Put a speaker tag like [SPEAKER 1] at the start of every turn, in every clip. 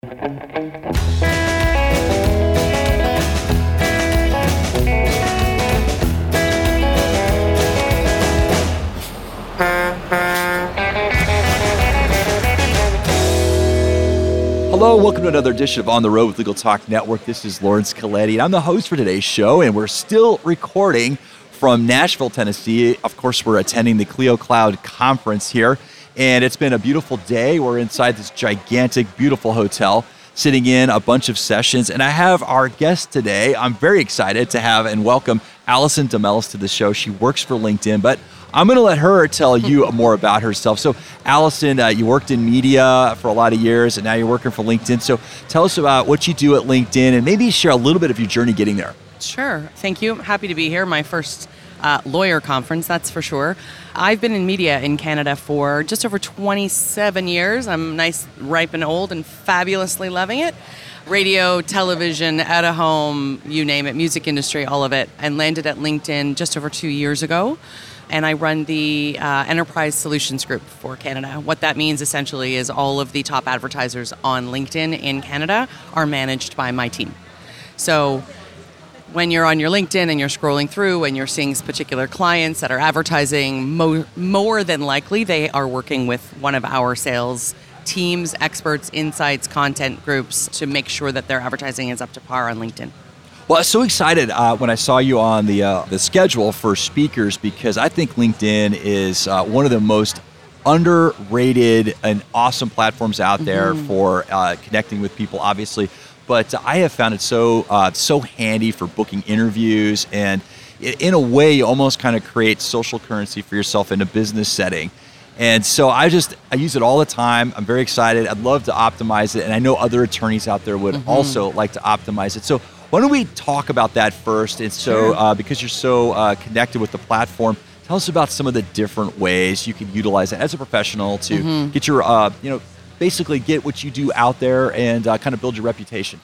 [SPEAKER 1] Hello, welcome to another edition of On the Road with Legal Talk Network. This is Laurence Colletti, and I'm the host for today's show, and we're still recording from Nashville, Tennessee. Of course, we're attending the Clio Cloud conference here, and it's been a beautiful day. We're inside this gigantic, beautiful hotel, sitting in a bunch of sessions, and I have our guest today. I'm very excited to have and welcome Alison Demelis to the show. She works for LinkedIn, but I'm going to let her tell you more about herself. So, Alison, uh, you worked in media for a lot of years, and now you're working for LinkedIn. So, tell us about what you do at LinkedIn, and maybe share a little bit of your journey getting there.
[SPEAKER 2] Sure. Thank you. I'm happy to be here. My first uh, lawyer conference, that's for sure. I've been in media in Canada for just over 27 years. I'm nice, ripe, and old, and fabulously loving it radio, television, out of home, you name it, music industry, all of it, and landed at LinkedIn just over two years ago and I run the uh, Enterprise Solutions Group for Canada. What that means essentially is all of the top advertisers on LinkedIn in Canada are managed by my team. So when you're on your LinkedIn and you're scrolling through and you're seeing particular clients that are advertising, mo- more than likely they are working with one of our sales teams, experts, insights, content groups to make sure that their advertising is up to par on LinkedIn.
[SPEAKER 1] Well, I was so excited uh, when I saw you on the uh, the schedule for speakers because I think LinkedIn is uh, one of the most underrated and awesome platforms out there mm-hmm. for uh, connecting with people. Obviously, but I have found it so uh, so handy for booking interviews and in a way you almost kind of create social currency for yourself in a business setting. And so I just I use it all the time. I'm very excited. I'd love to optimize it, and I know other attorneys out there would mm-hmm. also like to optimize it. So why don't we talk about that first? And so, uh, because you're so uh, connected with the platform, tell us about some of the different ways you can utilize it as a professional to mm-hmm. get your, uh, you know, basically get what you do out there and uh, kind of build your reputation.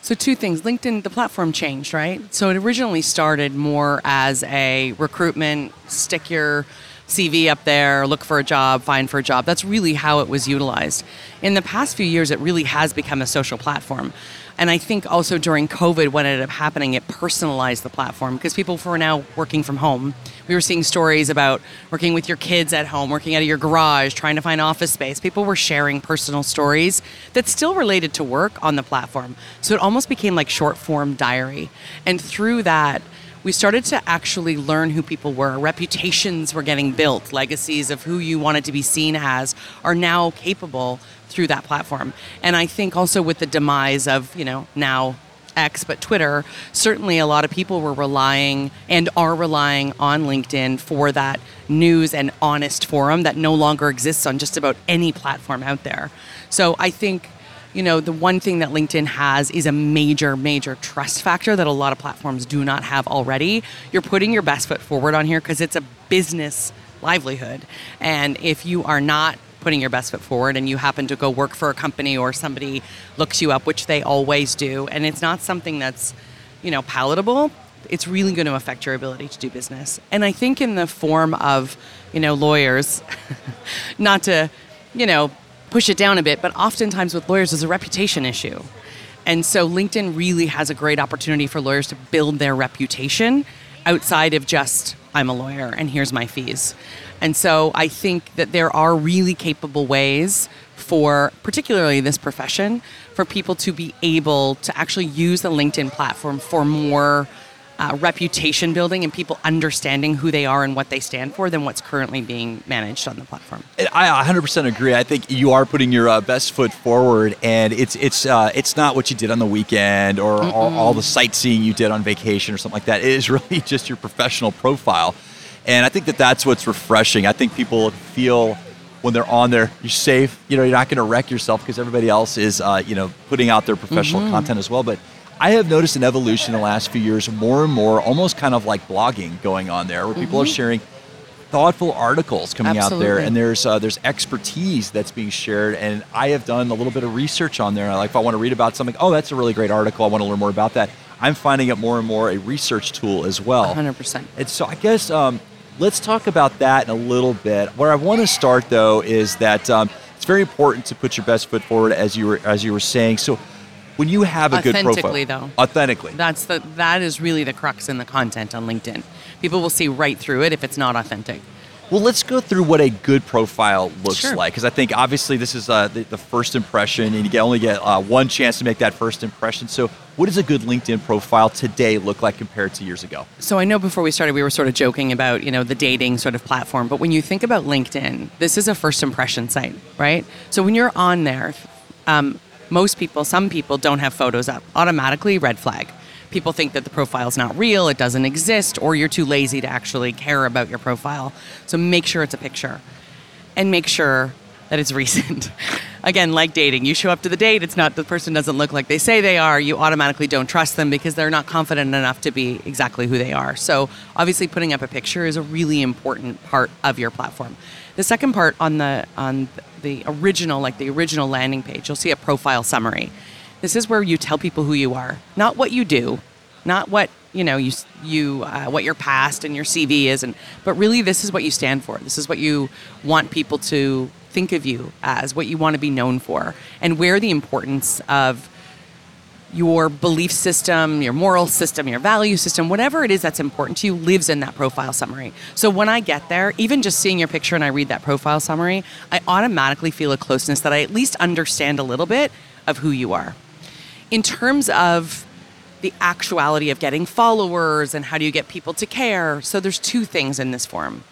[SPEAKER 2] So, two things. LinkedIn, the platform changed, right? So, it originally started more as a recruitment, stick your CV up there, look for a job, find for a job. That's really how it was utilized. In the past few years, it really has become a social platform. And I think also during COVID, what ended up happening, it personalized the platform because people were now working from home. We were seeing stories about working with your kids at home, working out of your garage, trying to find office space. People were sharing personal stories that still related to work on the platform. So it almost became like short form diary. And through that, we started to actually learn who people were. Reputations were getting built, legacies of who you wanted to be seen as are now capable through that platform. And I think also with the demise of, you know, now X, but Twitter, certainly a lot of people were relying and are relying on LinkedIn for that news and honest forum that no longer exists on just about any platform out there. So I think, you know, the one thing that LinkedIn has is a major, major trust factor that a lot of platforms do not have already. You're putting your best foot forward on here because it's a business livelihood. And if you are not putting your best foot forward and you happen to go work for a company or somebody looks you up, which they always do, and it's not something that's, you know, palatable, it's really going to affect your ability to do business. And I think in the form of, you know, lawyers, not to, you know, push it down a bit, but oftentimes with lawyers there's a reputation issue. And so LinkedIn really has a great opportunity for lawyers to build their reputation outside of just I'm a lawyer and here's my fees. And so I think that there are really capable ways for, particularly this profession, for people to be able to actually use the LinkedIn platform for more uh, reputation building and people understanding who they are and what they stand for than what's currently being managed on the platform.
[SPEAKER 1] I 100% agree. I think you are putting your uh, best foot forward, and it's it's uh, it's not what you did on the weekend or all, all the sightseeing you did on vacation or something like that. It is really just your professional profile. And I think that that's what's refreshing. I think people feel when they're on there, you're safe. You know, you're not going to wreck yourself because everybody else is, uh, you know, putting out their professional mm-hmm. content as well. But I have noticed an evolution in the last few years, more and more, almost kind of like blogging going on there, where mm-hmm. people are mm-hmm. sharing thoughtful articles coming Absolutely. out there, and there's uh, there's expertise that's being shared. And I have done a little bit of research on there. Like if I want to read about something, oh, that's a really great article. I want to learn more about that. I'm finding it more and more a research tool as well.
[SPEAKER 2] 100%.
[SPEAKER 1] And so I guess um, let's talk about that in a little bit. Where I want to start though is that um, it's very important to put your best foot forward, as you were as you were saying. So, when you have a good profile,
[SPEAKER 2] Authentically, though.
[SPEAKER 1] authentically,
[SPEAKER 2] That's the that is really the crux in the content on LinkedIn. People will see right through it if it's not authentic.
[SPEAKER 1] Well, let's go through what a good profile looks
[SPEAKER 2] Sure.
[SPEAKER 1] like because I think obviously this is uh, the, the first impression, and you get, only get uh, one chance to make that first impression. So, what does a good LinkedIn profile today look like compared to years ago?
[SPEAKER 2] So I know before we started we were sort of joking about, you know, the dating sort of platform, but when you think about LinkedIn, this is a first impression site, right? So when you're on there, um, most people, some people don't have photos up. Automatically red flag. People think that the profile's not real, it doesn't exist, or you're too lazy to actually care about your profile. So make sure it's a picture. And make sure that it's recent. Again, like dating, you show up to the date, it's not the person doesn't look like they say they are, you automatically don't trust them because they're not confident enough to be exactly who they are. So, obviously putting up a picture is a really important part of your platform. The second part on the on the original like the original landing page, you'll see a profile summary. This is where you tell people who you are, not what you do, not what you know you you uh, what your past and your CV is, and but really this is what you stand for. This is what you want people to think of you as, what you want to be known for, and where the importance of your belief system, your moral system, your value system, whatever it is that's important to you lives in that profile summary. So when I get there, even just seeing your picture and I read that profile summary, I automatically feel a closeness that I at least understand a little bit of who you are. In terms of the actuality of getting followers and how do you get people to care, so there's two things in this form.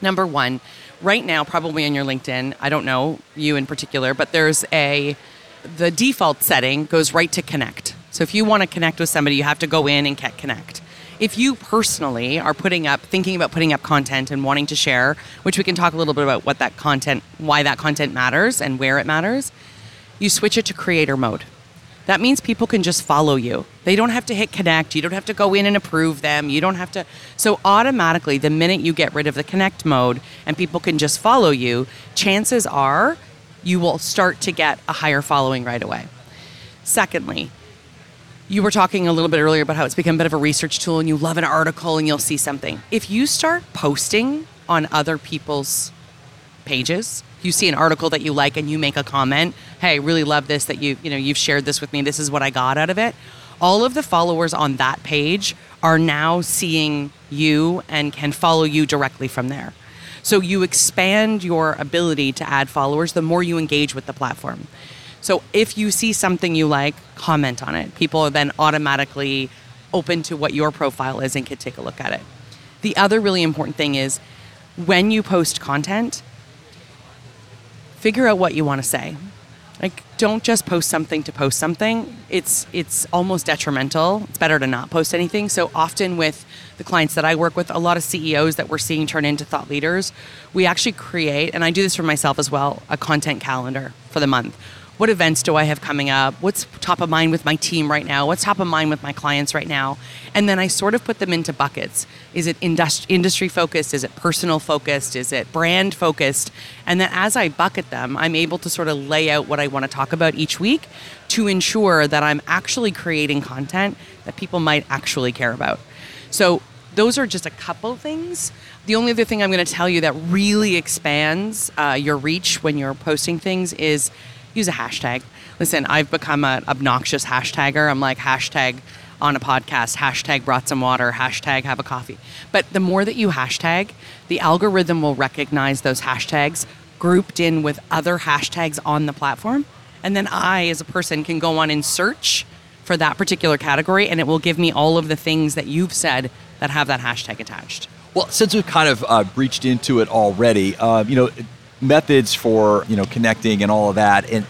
[SPEAKER 2] Number one, right now, probably on your LinkedIn, I don't know you in particular, but there's a the default setting goes right to connect. So if you want to connect with somebody, you have to go in and get connect. If you personally are putting up, thinking about putting up content and wanting to share, which we can talk a little bit about what that content, why that content matters and where it matters, you switch it to creator mode. That means people can just follow you. They don't have to hit connect. You don't have to go in and approve them. You don't have to. So, automatically, the minute you get rid of the connect mode and people can just follow you, chances are you will start to get a higher following right away. Secondly, you were talking a little bit earlier about how it's become a bit of a research tool and you love an article and you'll see something. If you start posting on other people's pages, you see an article that you like and you make a comment, "Hey, really love this that you, you know, you've shared this with me. This is what I got out of it." All of the followers on that page are now seeing you and can follow you directly from there. So you expand your ability to add followers the more you engage with the platform. So if you see something you like, comment on it. People are then automatically open to what your profile is and can take a look at it. The other really important thing is when you post content, figure out what you want to say. Like don't just post something to post something. It's it's almost detrimental. It's better to not post anything. So often with the clients that I work with, a lot of CEOs that we're seeing turn into thought leaders, we actually create and I do this for myself as well, a content calendar for the month. What events do I have coming up? What's top of mind with my team right now? What's top of mind with my clients right now? And then I sort of put them into buckets. Is it industri- industry focused? Is it personal focused? Is it brand focused? And then as I bucket them, I'm able to sort of lay out what I want to talk about each week to ensure that I'm actually creating content that people might actually care about. So those are just a couple things. The only other thing I'm going to tell you that really expands uh, your reach when you're posting things is use a hashtag. Listen, I've become an obnoxious hashtagger. I'm like hashtag on a podcast, hashtag brought some water, hashtag have a coffee. But the more that you hashtag, the algorithm will recognize those hashtags grouped in with other hashtags on the platform. And then I, as a person, can go on and search for that particular category, and it will give me all of the things that you've said that have that hashtag attached.
[SPEAKER 1] Well, since we've kind of uh, breached into it already, uh, you know, methods for you know connecting and all of that, and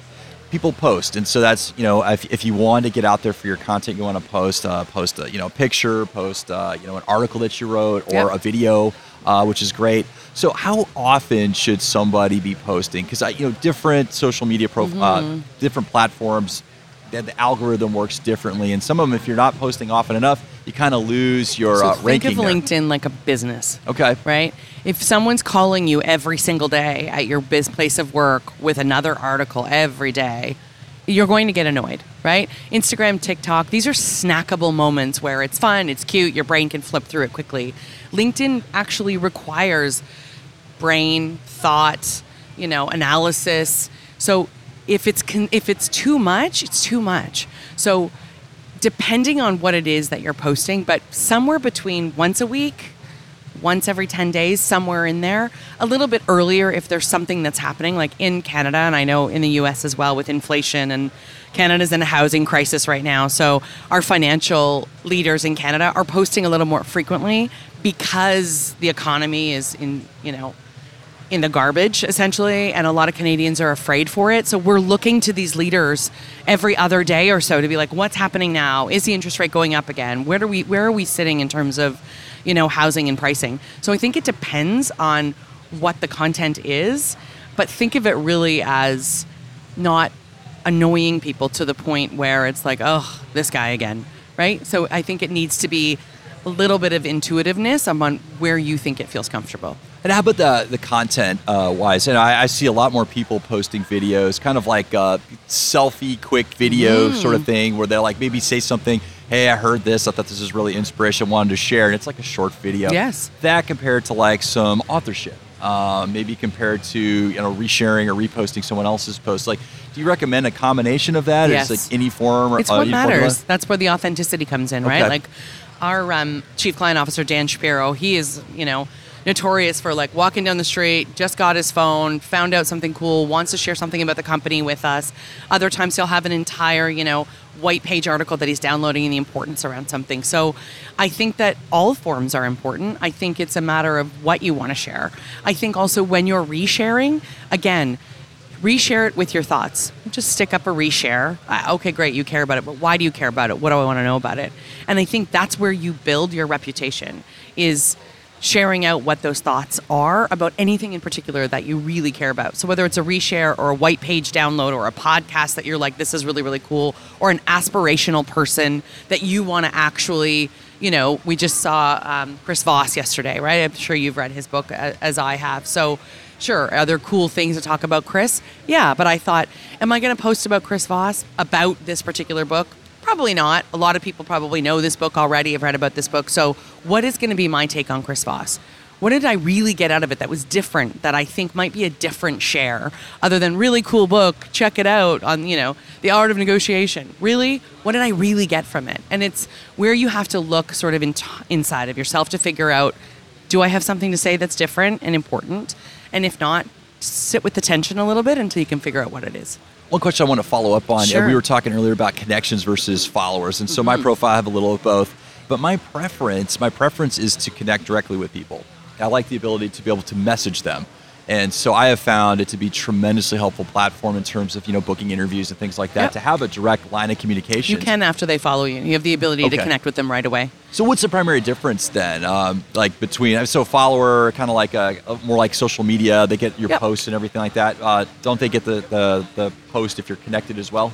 [SPEAKER 1] people post, and so that's you know if, if you want to get out there for your content, you want to post, uh, post a you know picture, post uh, you know an article that you wrote or
[SPEAKER 2] Yep.
[SPEAKER 1] a video, uh, which is great. So how often should somebody be posting? Because I, you know different social media pro, uh, different platforms that the algorithm works differently, and some of them, if you're not posting often enough, you kind of lose your
[SPEAKER 2] So
[SPEAKER 1] uh,
[SPEAKER 2] think
[SPEAKER 1] ranking.
[SPEAKER 2] of
[SPEAKER 1] there.
[SPEAKER 2] LinkedIn like a business.
[SPEAKER 1] Okay.
[SPEAKER 2] Right? If someone's calling you every single day at your biz place of work with another article every day, you're going to get annoyed, right? Instagram, TikTok, these are snackable moments where it's fun, it's cute, your brain can flip through it quickly. LinkedIn actually requires brain, thought, you know, analysis. So if it's con- if it's too much, it's too much. So depending on what it is that you're posting, but somewhere between once a week, once every 10 days, somewhere in there, a little bit earlier if there's something that's happening, like in Canada, and I know in the US as well with inflation, and Canada's in a housing crisis right now. So our financial leaders in Canada are posting a little more frequently because the economy is in, you know, in the garbage essentially and a lot of Canadians are afraid for it. So we're looking to these leaders every other day or so to be like what's happening now? Is the interest rate going up again? Where are we where are we sitting in terms of you know housing and pricing? So I think it depends on what the content is but think of it really as not annoying people to the point where it's like oh this guy again right? So I think it needs to be a little bit of intuitiveness on where you think it feels comfortable
[SPEAKER 1] And how about the the content uh, wise? And I, I see a lot more people posting videos, kind of like a selfie, quick video sort of thing, where they'll like maybe say something. Hey, I heard this. I thought this was really inspirational. Wanted to share, and it's like a short video.
[SPEAKER 2] Yes.
[SPEAKER 1] That compared to like some authorship, um, maybe compared to you know resharing or reposting someone else's post. Like, do you recommend a combination of that?
[SPEAKER 2] Yes.
[SPEAKER 1] Is like any form? Or,
[SPEAKER 2] It's
[SPEAKER 1] uh,
[SPEAKER 2] what
[SPEAKER 1] formula?
[SPEAKER 2] matters. That's where the authenticity comes in, right? Like our um, chief client officer Dan Shapiro, he is you know notorious for like walking down the street, just got his phone, found out something cool, wants to share something about the company with us. Other times he'll have an entire you know white page article that he's downloading and the importance around something. So I think that all forms are important. I think it's a matter of what you want to share. I think also when you're resharing, again reshare it with your thoughts. Just stick up a reshare. Uh, okay, great, you care about it, but why do you care about it? What do I want to know about it? And I think that's where you build your reputation is sharing out what those thoughts are about anything in particular that you really care about. So whether it's a reshare or a white page download or a podcast that you're like this is really really cool or an aspirational person that you want to actually you know, we just saw um, Chris Voss yesterday, right? I'm sure you've read his book a- as I have. So, sure, are there cool things to talk about Chris? Yeah, but I thought, am I going to post about Chris Voss about this particular book? Probably not. A lot of people probably know this book already, have read about this book. So, what is going to be my take on Chris Voss? What did I really get out of it that was different that I think might be a different share other than really cool book, check it out on, you know, The Art of Negotiation. Really? What did I really get from it? And it's where you have to look sort of in inside of yourself to figure out do I have something to say that's different and important? And if not, sit with the tension a little bit until you can figure out what it is.
[SPEAKER 1] One question I want to follow up on.
[SPEAKER 2] Uh, sure.
[SPEAKER 1] We were talking earlier about connections versus followers, and so my mm-hmm. profile I have a little of both. But my preference, my preference is to connect directly with people. I like the ability to be able to message them, and so I have found it to be tremendously helpful platform in terms of you know booking interviews and things like that.
[SPEAKER 2] Yep.
[SPEAKER 1] To have a direct line of communication.
[SPEAKER 2] You can after they follow you. You have the ability to connect with them right away.
[SPEAKER 1] So what's the primary difference then? Um, like between so follower, kind of like a, a more like social media. They get your
[SPEAKER 2] Yep.
[SPEAKER 1] posts and everything like that. Uh, don't they get the, the the post if you're connected as well?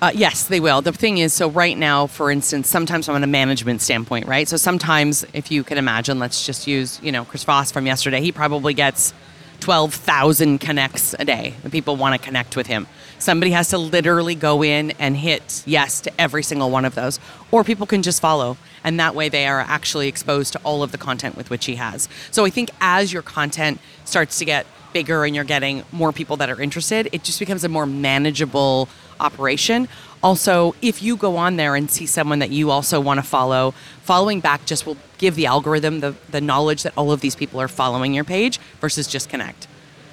[SPEAKER 2] Uh, yes, they will. The thing is, so right now, for instance, sometimes from a management standpoint, right? So sometimes, if you can imagine, let's just use, you know, Chris Voss from yesterday. He probably gets 12,000 connects a day. And people want to connect with him. Somebody has to literally go in and hit yes to every single one of those. Or people can just follow. And that way they are actually exposed to all of the content with which he has. So I think as your content starts to get bigger and you're getting more people that are interested, it just becomes a more manageable operation. Also, if you go on there and see someone that you also want to follow, following back just will give the algorithm the, the knowledge that all of these people are following your page versus just connect.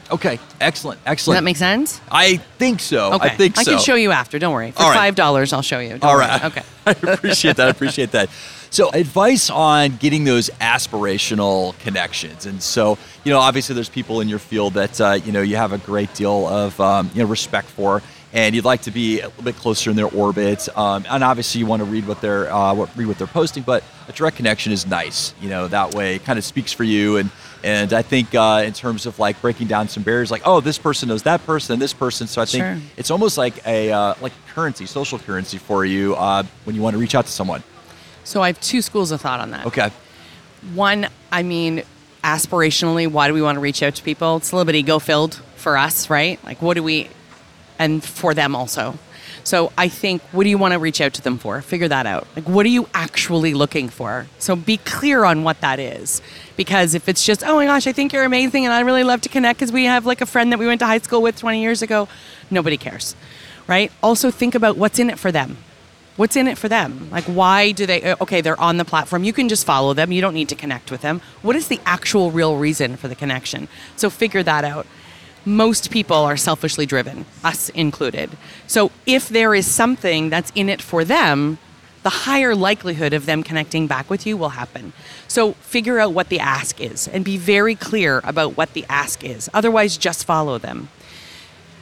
[SPEAKER 1] Okay, excellent, excellent.
[SPEAKER 2] Does that make sense?
[SPEAKER 1] I think so.
[SPEAKER 2] Okay.
[SPEAKER 1] I think so.
[SPEAKER 2] can show you after. Don't worry. For
[SPEAKER 1] right.
[SPEAKER 2] five dollars, I'll show you. Don't
[SPEAKER 1] All
[SPEAKER 2] worry. Okay.
[SPEAKER 1] I appreciate that. I appreciate that. So, advice on getting those aspirational connections, and so you know, obviously, there's people in your field that uh, you know you have a great deal of um, you know respect for, and you'd like to be a little bit closer in their orbit. Um, and obviously, you want to read what they're uh, what, read what they're posting, but a direct connection is nice. You know, that way, it kind of speaks for you. And and I think uh, in terms of like breaking down some barriers, like oh, this person knows that person, and this person. So I think
[SPEAKER 2] Sure.
[SPEAKER 1] it's almost like a uh, like currency, social currency for you uh, when you want to reach out to someone.
[SPEAKER 2] So I have two schools of thought on that.
[SPEAKER 1] Okay.
[SPEAKER 2] One, I mean, aspirationally, why do we want to reach out to people? It's a little bit ego filled for us, right? Like, what do we, and for them also. So I think, what do you want to reach out to them for? Figure that out. Like, what are you actually looking for? So be clear on what that is. Because if it's just, oh my gosh, I think you're amazing and I really love to connect because we have like a friend that we went to high school with 20 years ago, nobody cares, right? Also, think about what's in it for them. What's in it for them? Like, why do they, uh, okay, they're on the platform. You can just follow them. You don't need to connect with them. What is the actual real reason for the connection? So figure that out most people are selfishly driven, us included. So if there is something that's in it for them, the higher likelihood of them connecting back with you will happen. So figure out what the ask is and be very clear about what the ask is. Otherwise, just follow them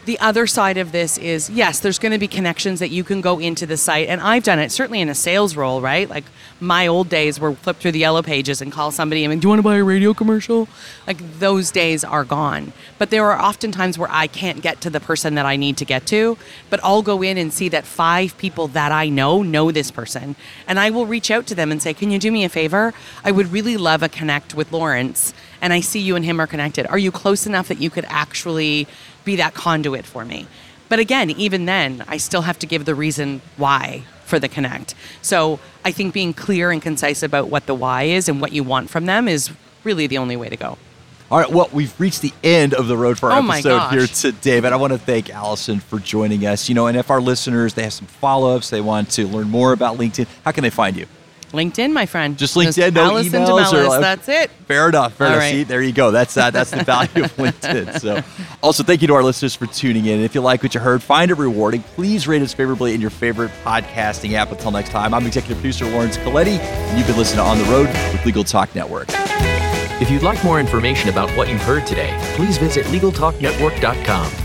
[SPEAKER 2] the other side of this is yes, there's going to be connections that you can go into the site. And I've done it certainly in a sales role, right? Like my old days were flip through the yellow pages and call somebody and, do you want to buy a radio commercial? Like those days are gone. But there are often times where I can't get to the person that I need to get to. But I'll go in and see that five people that I know know this person. And I will reach out to them and say, can you do me a favor? I would really love a connect with Laurence. And I see you and him are connected. Are you close enough that you could actually be that conduit for me. But again, even then, I still have to give the reason why for the connect. So I think being clear and concise about what the why is and what you want from them is really the only way to go.
[SPEAKER 1] All right, well, we've reached the end of the road for our oh episode here today, but I want to thank Alison for joining us. You know, and if our listeners they have some follow-ups, they want to learn more about LinkedIn, how can they find you?
[SPEAKER 2] LinkedIn, my friend.
[SPEAKER 1] Just LinkedIn, Just no
[SPEAKER 2] Alison
[SPEAKER 1] emails
[SPEAKER 2] or like, that's it.
[SPEAKER 1] Fair enough. Fair All enough. Right. See, there you go. That's uh, that's the value of LinkedIn. So, also thank you to our listeners for tuning in. And if you like what you heard, find it rewarding. Please rate us favorably in your favorite podcasting app. Until next time, I'm executive producer Laurence Colletti, and you've been listening to On the Road with Legal Talk Network.
[SPEAKER 3] If you'd like more information about what you've heard today, please visit LegalTalkNetwork.com